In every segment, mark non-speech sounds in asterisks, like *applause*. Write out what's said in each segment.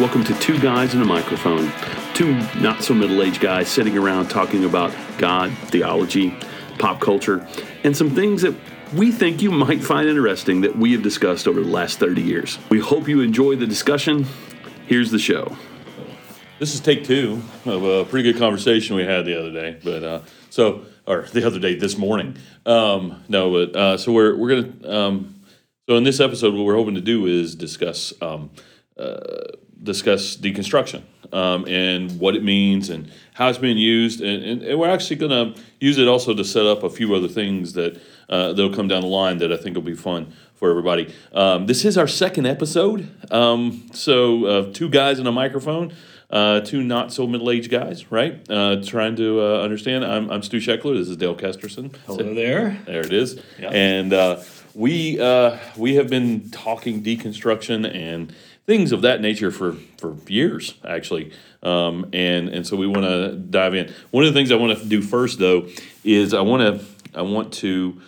Welcome to Two Guys and a Microphone. Two not so middle aged guys sitting around talking about God, theology, pop culture, and some things that we think you might find interesting that we have discussed over the last 30 years. We hope you enjoy the discussion. Here's the show. This is take two of a pretty good conversation we had the other day. But uh, so, or the other day, this morning. Um, no, but uh, so we're we're gonna. Um, so in this episode, what we're hoping to do is discuss um, uh, discuss deconstruction um, and what it means and how it's being used, and, and, and we're actually going to use it also to set up a few other things that uh, that'll come down the line that I think will be fun for everybody. Um, this is our second episode, um, so uh, two guys and a microphone. Uh, two not so middle aged guys, right? Uh, trying to uh, understand. I'm, I'm Stu Scheckler. This is Dale Kesterson. Hello there. There it is. Yeah. And uh, we uh, we have been talking deconstruction and things of that nature for, for years, actually. Um, and and so we want to dive in. One of the things I want to do first, though, is I want to I want to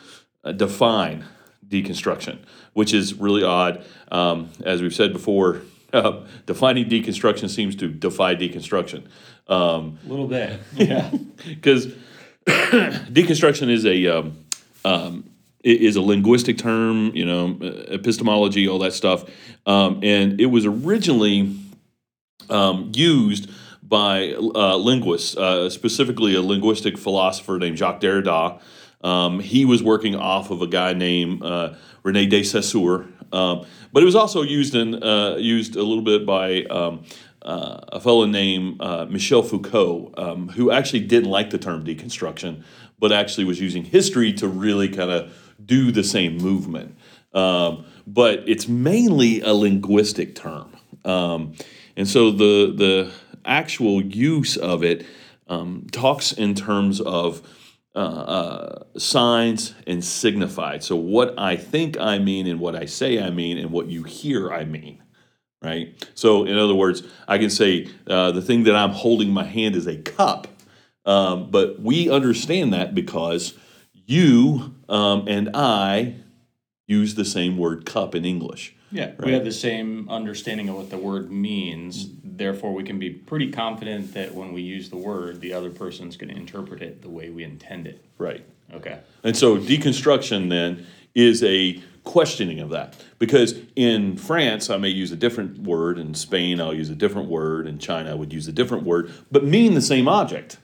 uh, define deconstruction, which is really odd. Um, as we've said before, *laughs* uh, defining deconstruction seems to defy deconstruction. Um, A little bit. *laughs* Yeah. because *clears throat* deconstruction is a um, um, is a linguistic term, you know, epistemology, all that stuff, um, and it was originally um, used by uh, linguists, uh, specifically a linguistic philosopher named Jacques Derrida. Um, he was working off of a guy named uh, Rene de Saussure, um, but it was also used in uh, used a little bit by um, uh, a fellow named uh, Michel Foucault, um, who actually didn't like the term deconstruction, but actually was using history to really kind of do the same movement. Um, but it's mainly a linguistic term. Um, and so the the actual use of it um, talks in terms of uh, uh, signs and signified. So what I think I mean and what I say I mean and what you hear I mean. Right. So in other words, I can say uh, the thing that I'm holding in my hand is a cup, um, but we understand that because you um, and I use the same word cup in English. Yeah. Right. We have the same understanding of what the word means. Therefore, we can be pretty confident that when we use the word, the other person's going to interpret it the way we intend it. Right. Okay. And so deconstruction then is a questioning of that. Because in France, I may use a different word, in Spain, I'll use a different word, in China, I would use a different word, but mean the same object,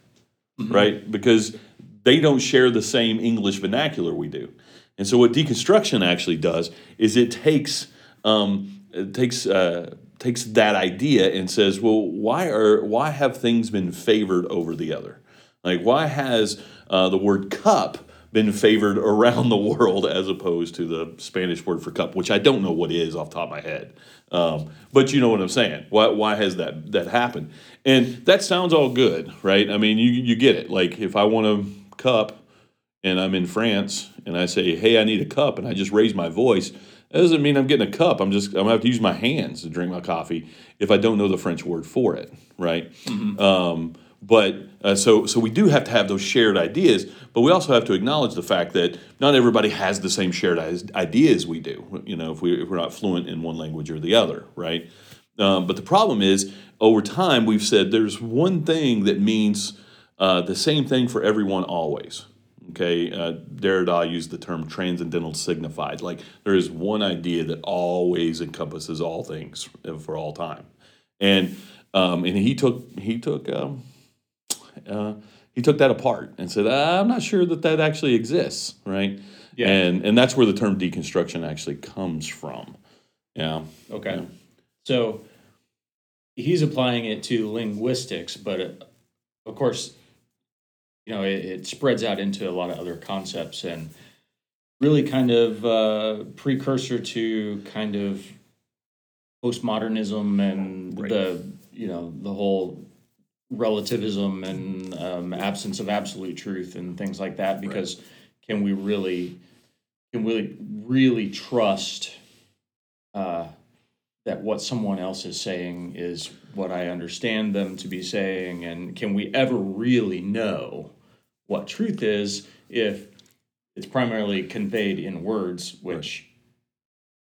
right? Because they don't share the same English vernacular we do. And so what deconstruction actually does is it takes um, it takes uh, takes that idea and says, well, why are why have things been favored over the other? Like why has uh, the word cup been favored *laughs* around the world as opposed to the Spanish word for cup, which I don't know what is off the top of my head. Um, but you know what I'm saying. Why, why has that that happened? And that sounds all good, right? I mean, you you get it. Like if I want a cup and I'm in France and I say, "Hey, I need a cup," and I just raise my voice, that doesn't mean I'm getting a cup. I'm just I'm gonna have to use my hands to drink my coffee if I don't know the French word for it, right? Um, but uh, so so we do have to have those shared ideas, but we also have to acknowledge the fact that not everybody has the same shared ideas we do. You know, if we if we're not fluent in one language or the other, right? Um, but the problem is, over time, we've said there's one thing that means uh, the same thing for everyone always. Okay, uh, Derrida used the term transcendental signified. Like there is one idea that always encompasses all things for all time, and um, and he took he took um, uh, he took that apart and said, I'm not sure that that actually exists, right? Yeah. And and that's where the term deconstruction actually comes from. Yeah. Okay. Yeah. So he's applying it to linguistics, but uh of course, you know, it, it spreads out into a lot of other concepts and really kind of uh, precursor to kind of postmodernism and Right. the, you know, the whole relativism and um, absence of absolute truth and things like that. Because can we really can we really trust uh, that what someone else is saying is what I understand them to be saying, and can we ever really know what truth is if it's primarily conveyed in words, which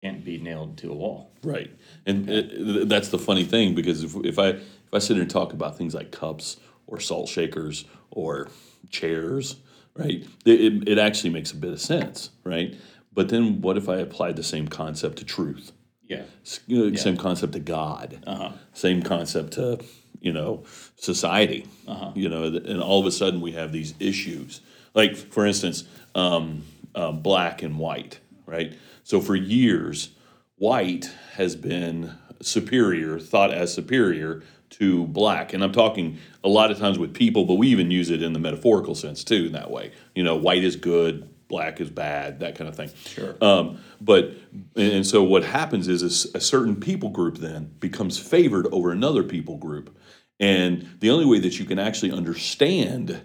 can't be nailed to a wall. Right, and it, that's the funny thing because if, if I if I sit here and talk about things like cups or salt shakers or chairs, right, it, it, it actually makes a bit of sense, right? But then what if I applied the same concept to truth? Yeah. S- you know, Same concept to God. Uh-huh. Same concept to you know society. Uh-huh. You know, and all of a sudden we have these issues. Like for instance, um, um, black and white, right? So for years, white has been superior, thought as superior to black, and I'm talking a lot of times with people, but we even use it in the metaphorical sense too. In that way, you know, white is good, black is bad, that kind of thing. Sure. Um, but and so what happens is, is a certain people group then becomes favored over another people group, and the only way that you can actually understand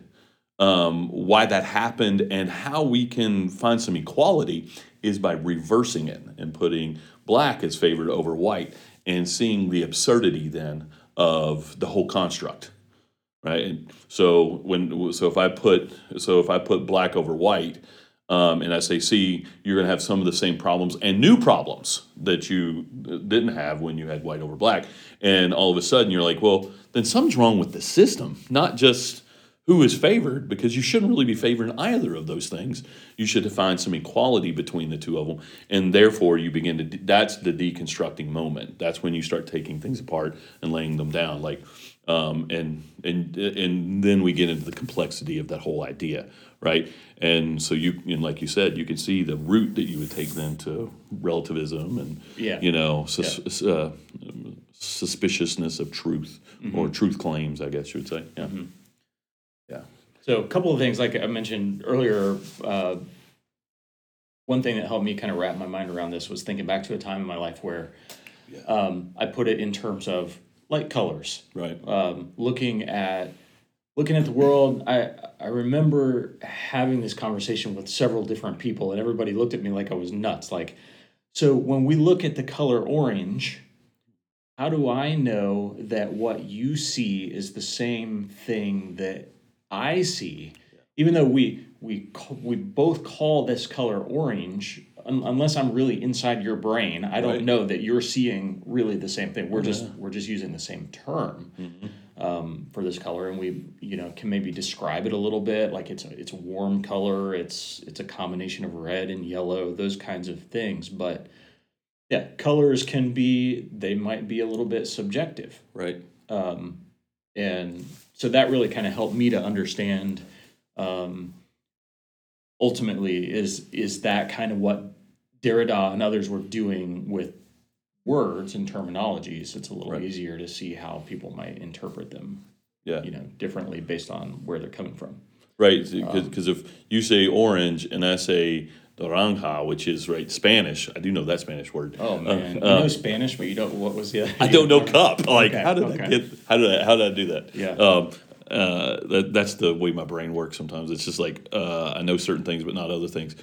um, why that happened and how we can find some equality is by reversing it and putting black as favored over white and seeing the absurdity then of the whole construct right? And so when so if I put so if I put black over white, um, and I say, see, you're going to have some of the same problems and new problems that you didn't have when you had white over black, and all of a sudden you're like, well, then something's wrong with the system, not just who is favored, because you shouldn't really be favoring either of those things. You should find some equality between the two of them, and therefore you begin to. de- That's the deconstructing moment. That's when you start taking things apart and laying them down, like, um, and and and then we get into the complexity of that whole idea, right? And so you, and like you said, you can see the route that you would take then to relativism and Yeah. you know sus- uh, suspiciousness of truth or truth claims, I guess you would say. Yeah, yeah. So a couple of things, like I mentioned earlier, uh, one thing that helped me kind of wrap my mind around this was thinking back to a time in my life where um, I put it in terms of light colors. Right. um, looking at looking at the world. I I remember having this conversation with several different people, and everybody looked at me like I was nuts. Like, so when we look at the color orange, how do I know that what you see is the same thing that I see? Even though we we we both call this color orange, un- unless I'm really inside your brain, I don't Right. know that you're seeing really the same thing. We're just we're just using the same term Mm-hmm. Um, for this color, and we you know can maybe describe it a little bit, like it's a it's a warm color, it's it's a combination of red and yellow, those kinds of things. But yeah, colors can be they might be a little bit subjective Right. um, and so that really kind of helped me to understand um, ultimately is is that kind of what Derrida and others were doing with words and terminologies it's a little Right. easier to see how people might interpret them Yeah. you know differently based on where they're coming from Right. Because if you say orange and I say naranja, which is right Spanish, I do know that Spanish word. oh man uh, you know spanish but you don't what was the I don't know cup. *laughs* Like, Okay, how did I get? How did I? How did I do that? Yeah. Um, uh, that, that's the way my brain works. Sometimes it's just like uh, I know certain things, but not other things.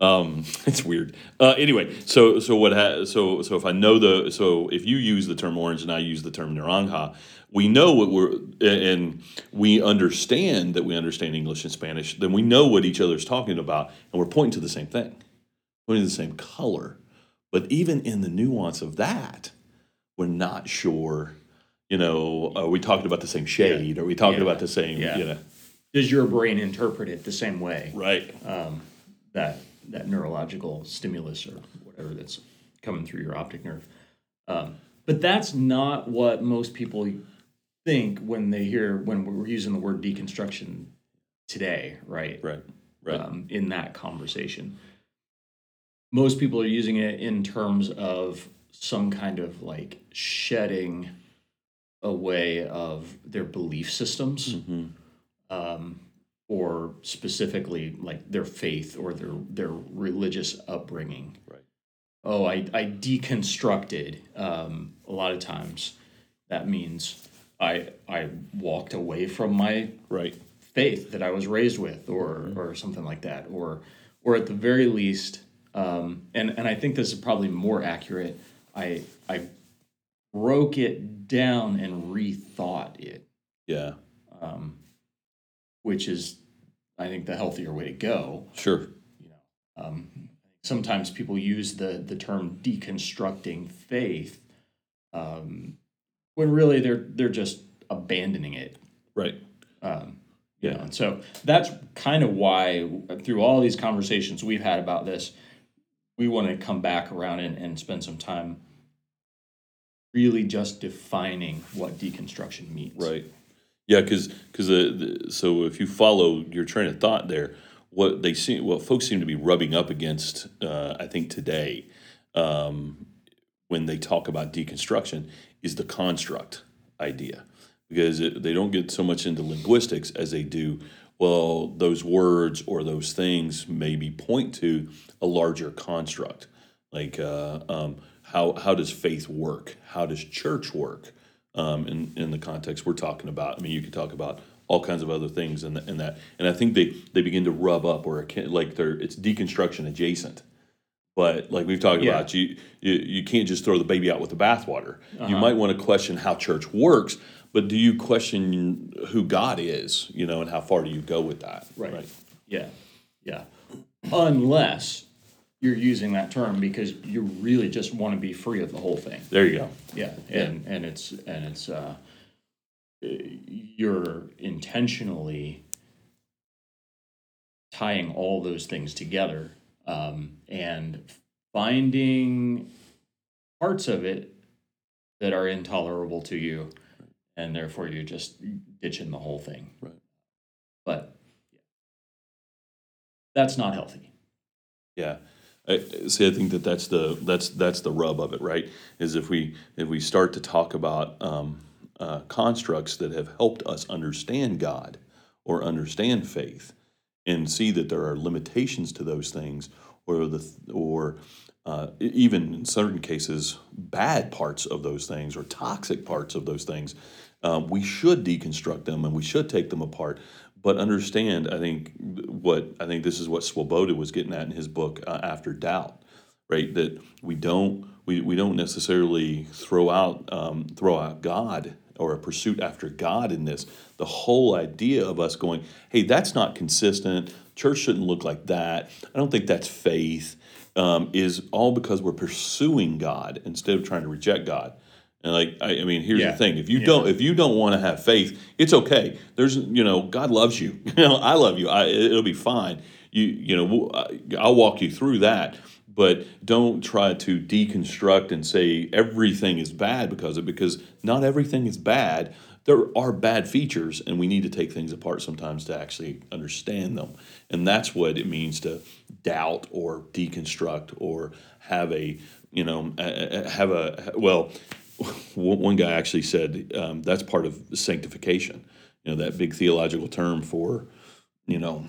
Um, *laughs* it's weird. Uh, anyway, so so what? Ha- so so if I know the so if you use the term orange and I use the term naranja, we know what we're and we understand that we understand English and Spanish. Then we know what each other's talking about, and we're pointing to the same thing, pointing to the same color. But even in the nuance of that, we're not sure. You know, are we talking about the same shade? Are we talking Yeah. about the same? Yeah. You know, does your brain interpret it the same way right? um, that that neurological stimulus or whatever that's coming through your optic nerve. Um, but that's not what most people think when they hear when we're using the word deconstruction today, right? Right. Right. Um, in that conversation, most people are using it in terms of some kind of like shedding away of their belief systems Mhm. um, or specifically like their faith or their their religious upbringing. Right. Oh, I I deconstructed. Um, a lot of times, that means I I walked away from my Right. faith that I was raised with, or or something like that, or or at the very least, um, and and I think this is probably more accurate. I I broke it down and rethought it Yeah. Which is, I think, the healthier way to go. Sure. You know, um, sometimes people use the the term deconstructing faith um, when really they're they're just abandoning it Right. um, you know, and so that's kind of why through all these conversations we've had about this, we want to come back around and, and spend some time really just defining what deconstruction means. Right. Yeah, because because uh, so if you follow your train of thought there, what they seem what folks seem to be rubbing up against, uh, I think today, um, when they talk about deconstruction, is the construct idea, because it, they don't get so much into linguistics as they do. Well, those words or those things maybe point to a larger construct, like uh, um, how how does faith work? How does church work? Um, in in the context we're talking about. I mean, you could talk about all kinds of other things in, in that, and I think they they begin to rub up or like they're it's deconstruction adjacent. But like we've talked Yeah. about, you, you you can't just throw the baby out with the bathwater. You Uh-huh. might want to question how church works, but do you question who God is? You know, and how far do you go with that? Right. Yeah. Yeah. Unless you're using that term because you really just want to be free of the whole thing. There you go. Yeah, and and it's and it's uh, you're intentionally tying all those things together um, and finding parts of it that are intolerable to you, and therefore you're just ditching the whole thing. Right. But yeah. that's not healthy. Yeah. I, see, I think that that's the that's that's the rub of it, right? Is if we if we start to talk about um, uh, constructs that have helped us understand God or understand faith, and see that there are limitations to those things, or the or uh, even in certain cases bad parts of those things or toxic parts of those things, um, we should deconstruct them and we should take them apart. But understand, I think what I think this is what Swoboda was getting at in his book uh, After Doubt, right? That we don't we, we don't necessarily throw out um, throw out God or a pursuit after God in this. The whole idea of us going, hey, that's not consistent. Church shouldn't look like that. I don't think that's faith. Um, is all because we're pursuing God instead of trying to reject God. And like I, I mean, here's Yeah. the thing: if you Yeah. don't, if you don't want to have faith, it's okay. There's, you know, God loves you. *laughs* You know, I love you. I, it'll be fine. You, you know, I'll walk you through that. But don't try to deconstruct and say everything is bad because of because not everything is bad. There are bad features, and we need to take things apart sometimes to actually understand them. And that's what it means to doubt or deconstruct or have a, you know, have a well one guy actually said um, that's part of sanctification. You know that big theological term for, you know,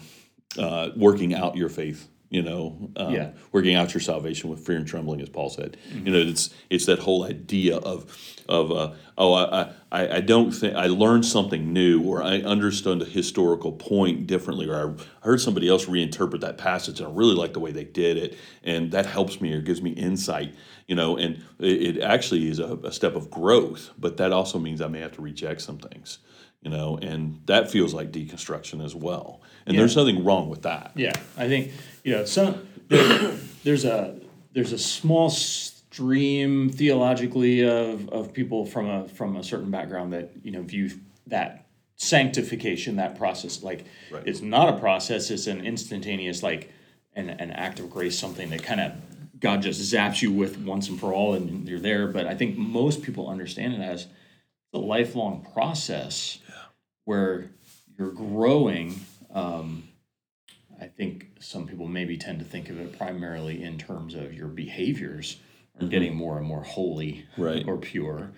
uh, working out your faith. You know, um, Yeah. working out your salvation with fear and trembling, as Paul said. You know, it's it's that whole idea of of uh, oh, I, I I don't think I learned something new, or I understood a historical point differently, or I heard somebody else reinterpret that passage, and I really like the way they did it, and that helps me or gives me insight. You know, and it, it actually is a, a step of growth, but that also means I may have to reject some things. You know, and that feels like deconstruction as well. And there's nothing wrong with that. Yeah, I think you know some there, there's a there's a small stream theologically of of people from a from a certain background that you know view that sanctification that process like Right. it's not a process it's an instantaneous like an, an act of grace something that kind of god just zaps you with once and for all and you're there but i think most people understand it as a lifelong process where you're growing um, I think some people maybe tend to think of it primarily in terms of your behaviors are getting more and more holy Right. or pure.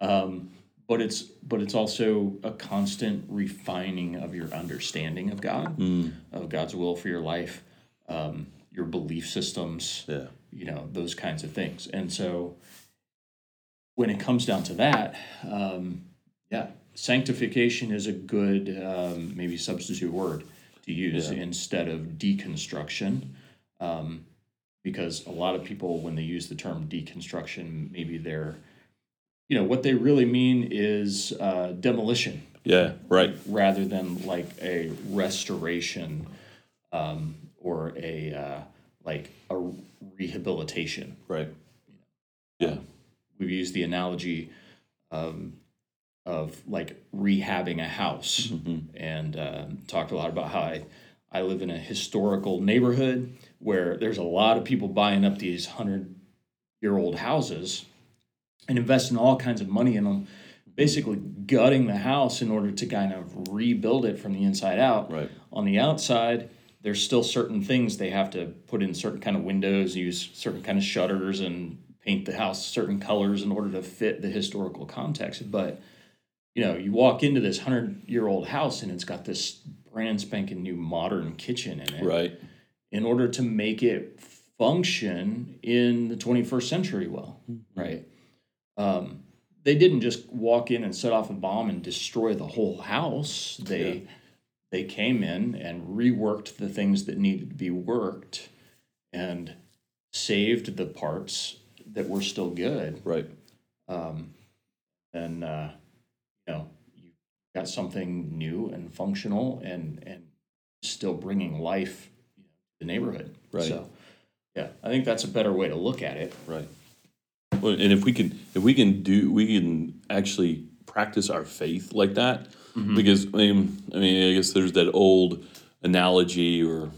Um, but it's but it's also a constant refining of your understanding of God, of God's will for your life, um, your belief systems, Yeah. you know those kinds of things. And so when it comes down to that, um, yeah, sanctification is a good um, maybe substitute word to use Yeah. instead of deconstruction. Um, because a lot of people, when they use the term deconstruction, maybe they're, you know, what they really mean is uh, demolition Yeah. Right. rather than like a restoration um, or a uh, like a rehabilitation. Right. Yeah. We've used the analogy um, of like rehabbing a house and um talked a lot about how I, I live in a historical neighborhood where there's a lot of people buying up these hundred year old houses and investing all kinds of money in them, basically gutting the house in order to kind of rebuild it from the inside out. Right. On the outside, there's still certain things they have to put in certain kind of windows, use certain kind of shutters, and paint the house certain colors in order to fit the historical context. But you know, you walk into this hundred year old house and it's got this brand spanking new modern kitchen in it Right. in order to make it function in the 21st century well, right? Um, they didn't just walk in and set off a bomb and destroy the whole house. They Yeah. they came in and reworked the things that needed to be worked and saved the parts that were still good. Right. Um, and uh, you know, you got something new and functional and and still bringing life you know, to the neighborhood. Right. So, yeah, I think that's a better way to look at it. Right. Well, and if we can, if we can do, we can actually practice our faith like that, mm-hmm. because I mean, I mean, I guess there's that old analogy or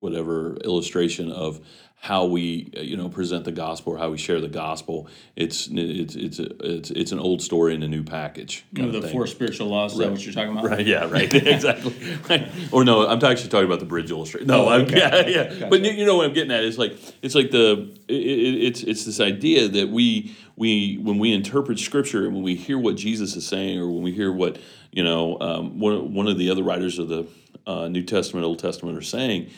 whatever illustration of how we, uh, you know, present the gospel or how we share the gospel. It's it's it's it's it's an old story in a new package. kind the four spiritual laws, is that what you're talking about? Right. Yeah. Right. *laughs* exactly. Right. Or no, I'm actually talking about the bridge illustration. No. I'm, *laughs* yeah. Yeah. But you, you know what I'm getting at? It's like it's like the it, it, it's it's this idea that we we when we interpret scripture and when we hear what Jesus is saying or when we hear what you know um, one one of the other writers of the uh, New Testament, Old Testament are saying,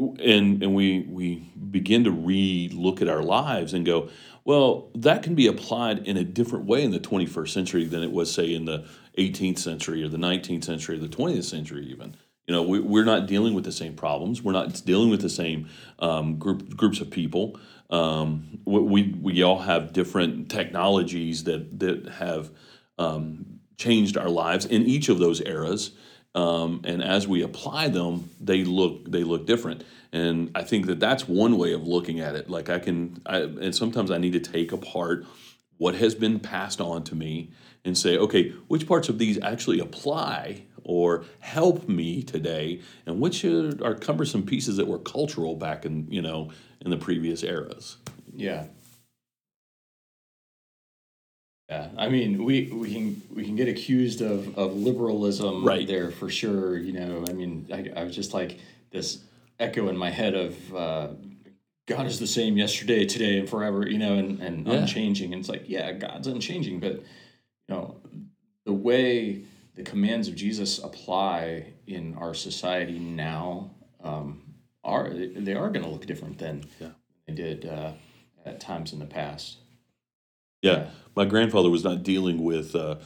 and and we we begin to re-look at our lives and go well that can be applied in a different way in the 21st century than it was say in the 18th century or the 19th century or the 20th century even. You know we, we're not dealing with the same problems. We're not dealing with the same um, group groups of people. Um, we, we all have different technologies that that have um, changed our lives in each of those eras um, and as we apply them they look they look different. And i think that that's one way of looking at it. Like i can I, and sometimes i need to take apart what has been passed on to me and say okay which parts of these actually apply or help me today? And which are, are cumbersome pieces that were cultural back in you know in the previous eras? Yeah. Yeah, I mean, we, we can we can get accused of, of liberalism Right. there for sure. You know, I mean, I, I was just like this echo in my head of uh, God is the same yesterday, today, and forever. You know, and, and Yeah. unchanging. And it's like, yeah, God's unchanging, but you know, the way the commands of Jesus apply in our society now um, are they are going to look different than Yeah. they did uh, at times in the past. Yeah, Yeah. my grandfather was not dealing with uh,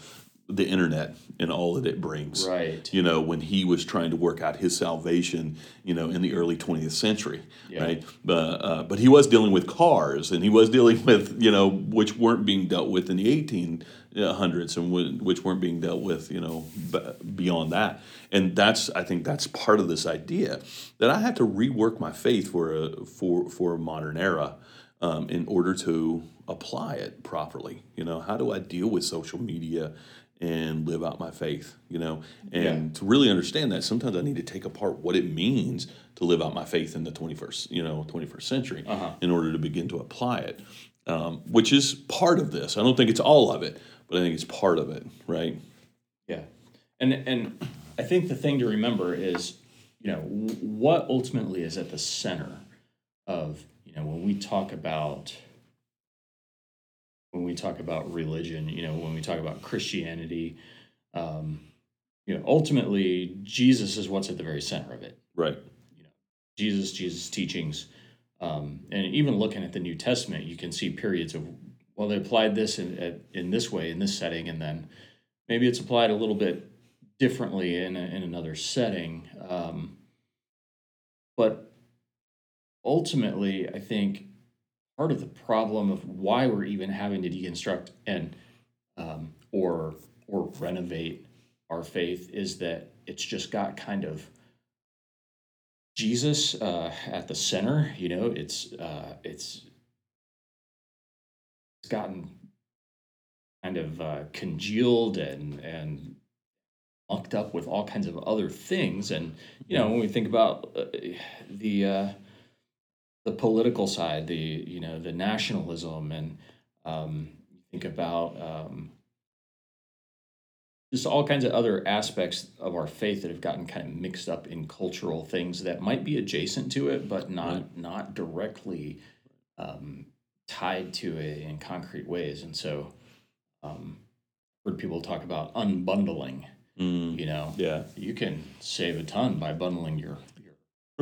the internet and all that it brings Right. you know, when he was trying to work out his salvation, you know, in the early 20th century, Yeah. right? But uh, but he was dealing with cars, and he was dealing *laughs* with, you know, which weren't being dealt with in the 1800s, and wh- which weren't being dealt with, you know, b- beyond that. And that's, I think, that's part of this idea that I have to rework my faith for a for for a modern era. Um, in order to apply it properly, you know, how do I deal with social media and live out my faith, you know, and to really understand that, sometimes I need to take apart what it means to live out my faith in the 21st, you know, 21st century in order to begin to apply it, um, which is part of this. I don't think it's all of it, but I think it's part of it, right? Yeah, and and I think the thing to remember is, you know, what ultimately is at the center of you know when we talk about when we talk about religion, you know, when we talk about Christianity, um, you know, ultimately Jesus is what's at the very center of it. Right. You know, Jesus, Jesus' teachings, um, and even looking at the New Testament, you can see periods of well, they applied this in at- in this way in this setting, and then maybe it's applied a little bit differently in a, in another setting. Um, but ultimately, I think part of the problem of why we're even having to deconstruct and um, or or renovate our faith is that it's just got kind of Jesus uh, at the center. You know, it's uh, it's it's gotten kind of uh, congealed and and mucked up with all kinds of other things. And you know, when we think about uh, the uh, the political side, the you know the nationalism, and um, think about um, just all kinds of other aspects of our faith that have gotten kind of mixed up in cultural things that might be adjacent to it, but not Right. not directly um, tied to it in concrete ways. And so, um, heard people talk about unbundling. Mm, You know, yeah. you can save a ton by bundling your your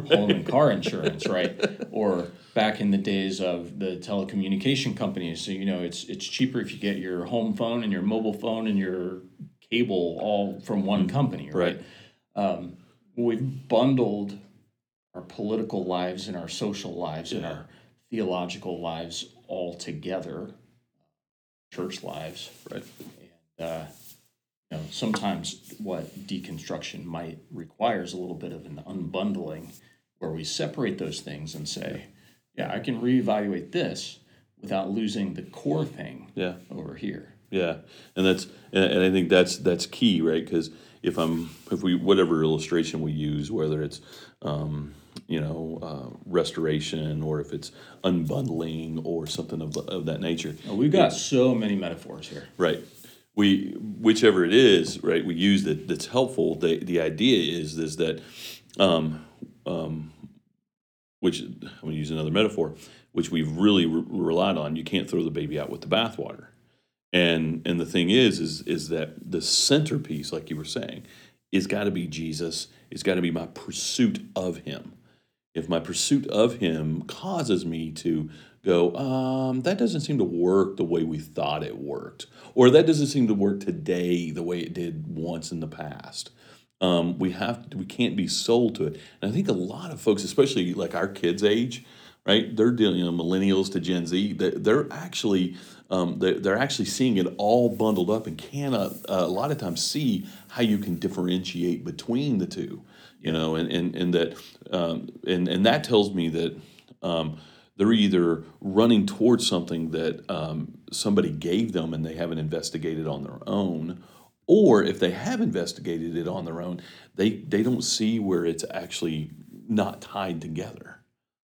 home and *laughs* car insurance, right? Or back in the days of the telecommunication companies, so you know it's it's cheaper if you get your home phone and your mobile phone and your cable all from one company, right? Um, we've bundled our political lives and our social lives and our theological lives all together, church lives, Right. and uh, you know, sometimes what deconstruction might require is a little bit of an unbundling where we separate those things and say, yeah, I can reevaluate this without losing the core thing Yeah. over here. Yeah, and that's and, I think that's that's key, right? Because if I'm if we whatever illustration we use, whether it's um, you know uh, restoration or if it's unbundling or something of, of that nature, Now, we've got so many metaphors here. right? We whichever it is, right? We use that that's helpful. The the idea is is that um, um, which I'm going to use another metaphor, which we've really re- relied on. You can't throw the baby out with the bathwater. And and the thing is, is is that the centerpiece, like you were saying, is got to be Jesus. It's got to be my pursuit of Him. If my pursuit of Him causes me to go, um, that doesn't seem to work the way we thought it worked, or that doesn't seem to work today the way it did once in the past. Um, we have we can't be sold to it. And I think a lot of folks, especially like our kids' age, right? They're dealing, you know, millennials to Gen Z. They're, actually um, they're, they're actually seeing it all bundled up and cannot uh, a lot of times see how you can differentiate between the two. You know, and and and that um, and and that tells me that. Um, they're either running towards something that um, somebody gave them and they haven't investigated on their own, or if they have investigated it on their own, they they don't see where it's actually not tied together,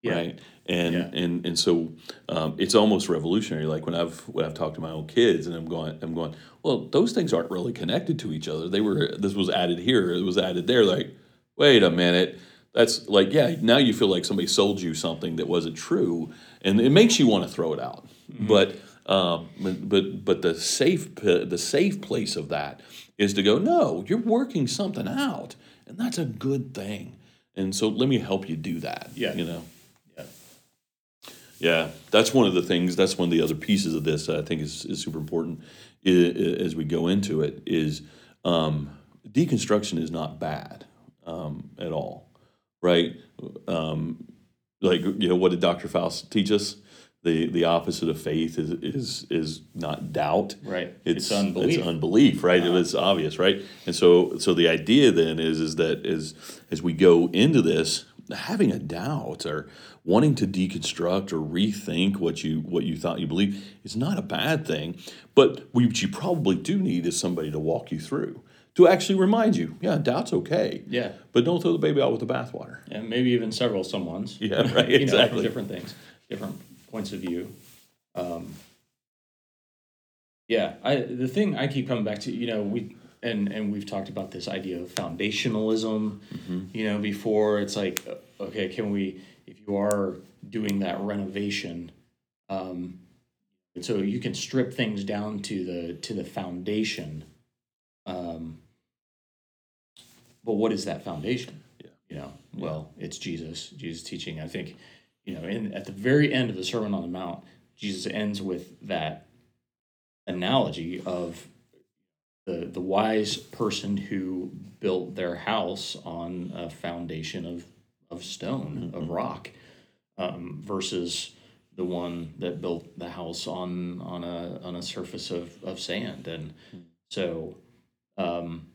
Yeah. right? And Yeah. and and so um, it's almost revolutionary. Like when I've when I've talked to my own kids and I'm going I'm going, well, those things aren't really connected to each other. They were this was added here, it was added there. Like, wait a minute. That's like, yeah, now you feel like somebody sold you something that wasn't true, and it makes you want to throw it out. But um, but but but the safe the safe place of that is to go. No, you're working something out, and that's a good thing. And so let me help you do that. Yeah. you know. Yeah. Yeah, that's one of the things. That's one of the other pieces of this that I think is, is super important as we go into it. Is um, deconstruction is not bad um, at all, right? Um, like you know, what did Dr. Faust teach us? The the opposite of faith is is is not doubt. Right. It's, It's unbelief. It's unbelief, right? It's obvious, right? And so so the idea then is is that as as we go into this, having a doubt or wanting to deconstruct or rethink what you what you thought you believed is not a bad thing. But what you probably do need is somebody to walk you through to actually remind you, yeah, doubt's okay. Yeah. But don't throw the baby out with the bathwater. And maybe even several someones. *laughs* Yeah, right, *laughs* you know, exactly. different things, different points of view. Um, yeah, I the thing I keep coming back to, you know, we and and we've talked about this idea of foundationalism. Mm-hmm. You know, before it's like, uh, okay, can we, if you are doing that renovation, um, and so you can strip things down to the to the foundation. Um, but what is that foundation? Yeah. You know, well, it's Jesus. Jesus teaching. I think, you know, in at the very end of the Sermon on the Mount, Jesus ends with that analogy of the the wise person who built their house on a foundation of of stone of rock um, versus the one that built the house on on a on a surface of of sand and so um,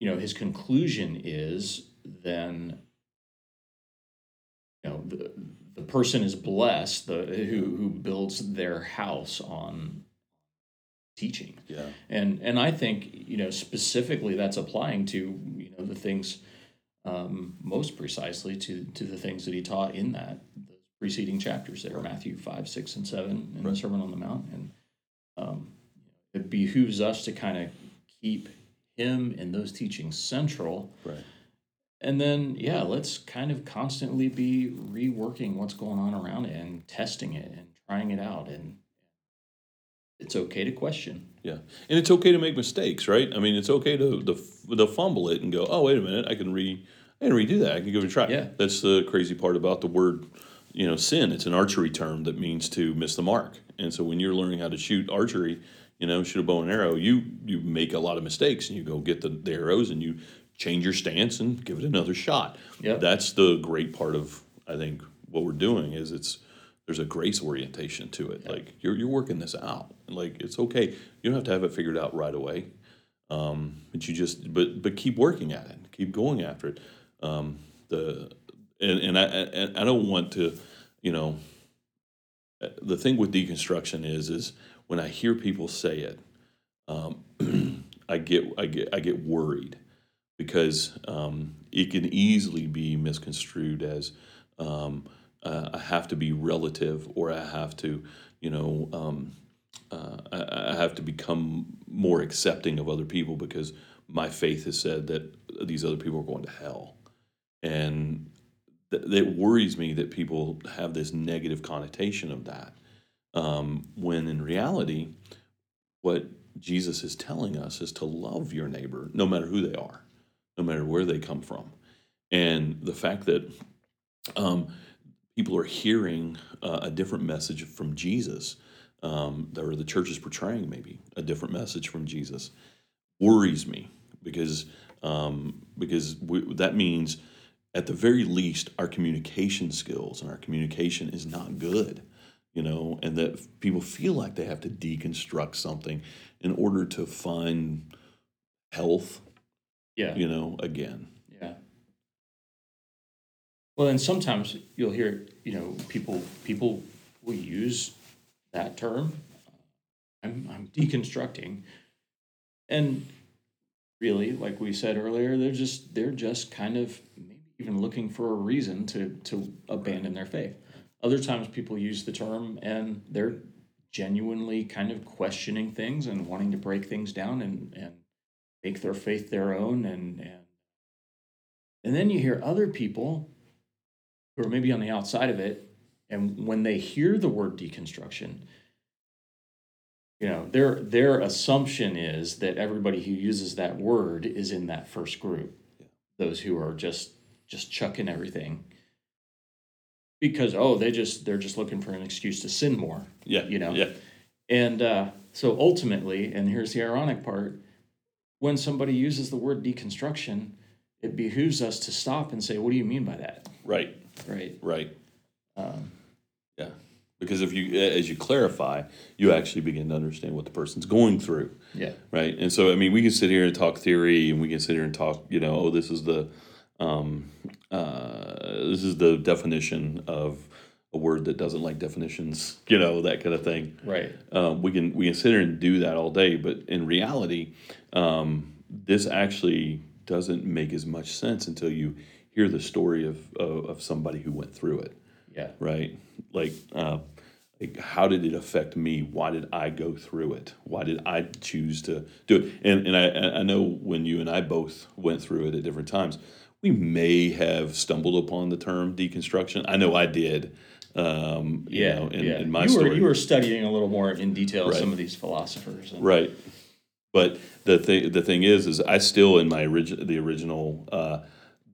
you know his conclusion is then you know the, the person is blessed the who who builds their house on teaching. Yeah. And and I think you know specifically that's applying to you know the things um, most precisely to to the things that he taught in that the preceding chapters there, Matthew five, six, and seven in the Sermon on the Mount, and um, it behooves us to kind of keep him and those teachings central. Right. And then, yeah, let's kind of constantly be reworking what's going on around it and testing it and trying it out. And it's okay to question. Yeah, and it's okay to make mistakes, right? I mean, it's okay to to, to fumble it and go, "Oh, wait a minute, I can re, I can redo that. I can give it a try." Yeah. that's the crazy part about the word, you know, sin. It's an archery term that means to miss the mark. And so when you're learning how to shoot archery, you know, shoot a bow and arrow, you you make a lot of mistakes, and you go get the, the arrows, and you change your stance and give it another shot. Yep. That's the great part of I think what we're doing is it's there's a grace orientation to it. Like you're you're working this out. Like it's okay. You don't have to have it figured out right away. Um, but you just but but keep working at it. Keep going after it. Um, the and and I and I don't want to, you know. The thing with deconstruction is is when I hear people say it, um, *clears throat* I get I get I get worried because um, it can easily be misconstrued as um, uh, I have to be relative or I have to, you know, um, uh, I, I have to become more accepting of other people because my faith has said that these other people are going to hell. And th- it worries me that people have this negative connotation of that. Um, when in reality, what Jesus is telling us is to love your neighbor, no matter who they are, no matter where they come from. And the fact that um, people are hearing uh, a different message from Jesus, um, or the church is portraying maybe a different message from Jesus, worries me because um, because we, that means at the very least our communication skills and our communication is not good you know and that people feel like they have to deconstruct something in order to find health Yeah. you know again Yeah. Well, and sometimes you'll hear, you know, people people will use that term. I'm I'm deconstructing, and really, like we said earlier, they're just they're just kind of maybe even looking for a reason to to abandon their faith. Other times, people use the term and they're genuinely kind of questioning things and wanting to break things down and and make their faith their own and and and then you hear other people who are maybe on the outside of it, and when they hear the word deconstruction, you know, their their assumption is that everybody who uses that word is in that first group. Those who are just just chucking everything. Because oh, they just they're just looking for an excuse to sin more. yeah You know? yeah And uh, so ultimately, and here's the ironic part when somebody uses the word deconstruction, it behooves us to stop and say, what do you mean by that? right Right. right Um, yeah because if you as you clarify you actually begin to understand what the person's going through yeah. right and so i mean we can sit here and talk theory and we can sit here and talk you know oh this is the um, uh, this is the definition of a word that doesn't like definitions you know that kind of thing Right. um, we can we can sit here and do that all day but in reality um, this actually doesn't make as much sense until you hear the story of, of, of somebody who went through it Yeah. right? Like, uh, like, how did it affect me? Why did I go through it? Why did I choose to do it? And and I I know when you and I both went through it at different times, we may have stumbled upon the term deconstruction. I know I did. Um, you Yeah. know, in, yeah. in my you story, were you were studying a little more in detail Right. some of these philosophers. And, Right. But the thing the thing is is I still in my original the original uh,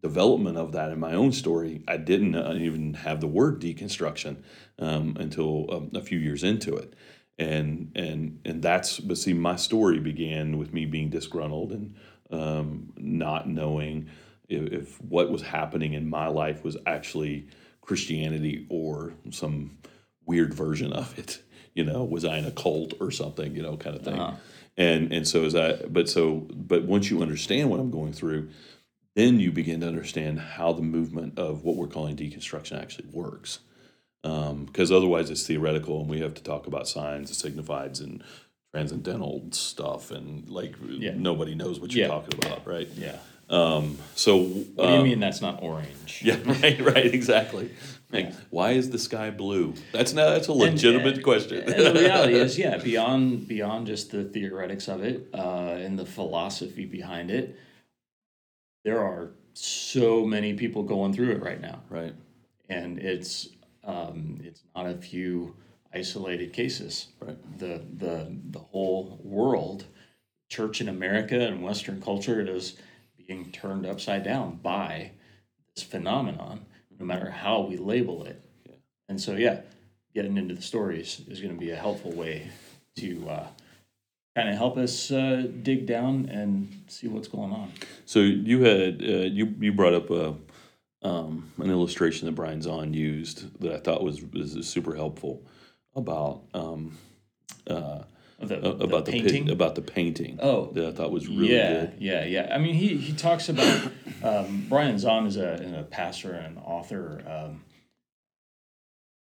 development of that in my own story I didn't uh, even have the word deconstruction um, until um, a few years into it. And and and that's but see my story began with me being disgruntled and um, not knowing if, if what was happening in my life was actually Christianity or some weird version of it. You know, was I in a cult or something? You know, kind of thing. Uh-huh. And and so as I, but so but once you understand what I'm going through, then you begin to understand how the movement of what we're calling deconstruction actually works. Because otherwise, it's theoretical, and we have to talk about signs and signifieds and transcendental stuff, and like Yeah. nobody knows what you're Yeah. talking about, right? Yeah. So, What do you mean that's not orange? *laughs* yeah, right, right, exactly. Like, why is the sky blue? That's not, that's a legitimate and- question. and the reality is, *laughs* yeah, beyond beyond just the theoretics of it uh, and the philosophy behind it, there are so many people going through it right now, right, and it's um, it's not a few isolated cases. right, The the the whole world, church in America and Western culture, it is being turned upside down by this phenomenon, no matter how we label it. Yeah. And so, yeah, getting into the stories is going to be a helpful way to uh, kind of help us uh, dig down and see what's going on. So you had uh, you you brought up a um, an illustration that Brian Zahnd used that I thought was was super helpful about um, uh, about the, painting. pic- about the painting. Oh. that I thought was really yeah, good. yeah, yeah. I mean, he he talks about um, Brian Zahnd is a, a pastor and author. Um,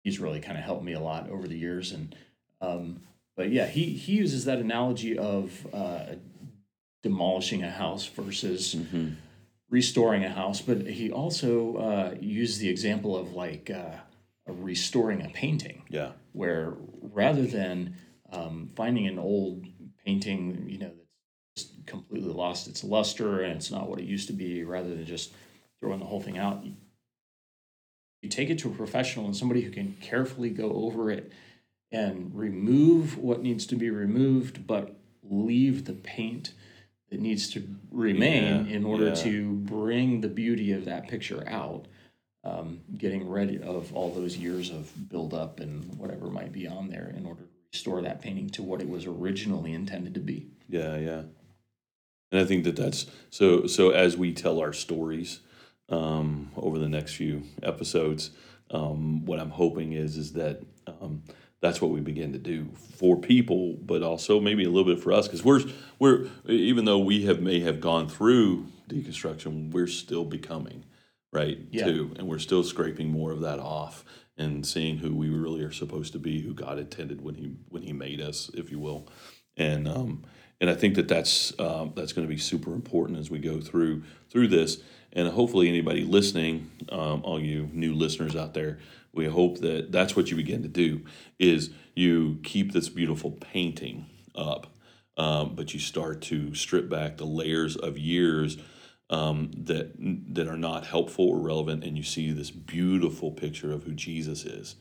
he's really kind of helped me a lot over the years, and um, but yeah, he he uses that analogy of uh, demolishing a house versus Mm-hmm. restoring a house. But he also uh, used the example of like uh, restoring a painting Yeah, where rather than um, finding an old painting, you know, that's just completely lost its luster and it's not what it used to be, rather than just throwing the whole thing out, you, you take it to a professional and somebody who can carefully go over it and remove what needs to be removed, but leave the paint that needs to remain Yeah, in order yeah. to bring the beauty of that picture out um, getting rid of all those years of buildup and whatever might be on there in order to restore that painting to what it was originally intended to be. yeah, yeah. And I think that that's so. So as we tell our stories um, over the next few episodes, um, what I'm hoping is is that um, that's what we begin to do for people, but also maybe a little bit for us because we're we're even though we have may have gone through deconstruction, we're still becoming right Yeah. too, and we're still scraping more of that off and seeing who we really are supposed to be, who God intended when he when he made us, if you will, and um, and I think that that's um, that's going to be super important as we go through through this, and hopefully anybody listening, um, all you new listeners out there, we hope that that's what you begin to do is you keep this beautiful painting up, um, but you start to strip back the layers of years um, that that are not helpful or relevant, and you see this beautiful picture of who Jesus is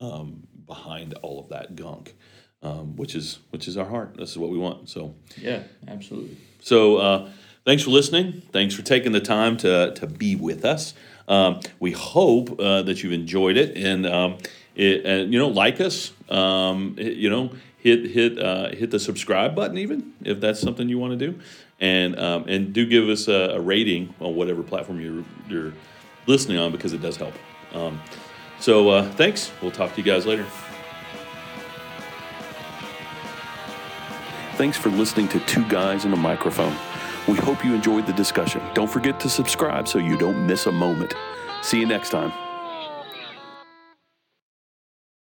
um, behind all of that gunk, um, which is which is our heart. This is what we want. So. Yeah, absolutely. So uh, thanks for listening. Thanks for taking the time to, to be with us. Um, we hope uh, that you've enjoyed it, and um, it, and you know, like us. Um, it- you know, hit hit uh, hit the subscribe button, even if that's something you want to do, and um, and do give us a, a rating on whatever platform you're you're listening on because it does help. Um, so uh, thanks. We'll talk to you guys later. Thanks for listening to Two Guys and a Microphone. We hope you enjoyed the discussion. Don't forget to subscribe so you don't miss a moment. See you next time.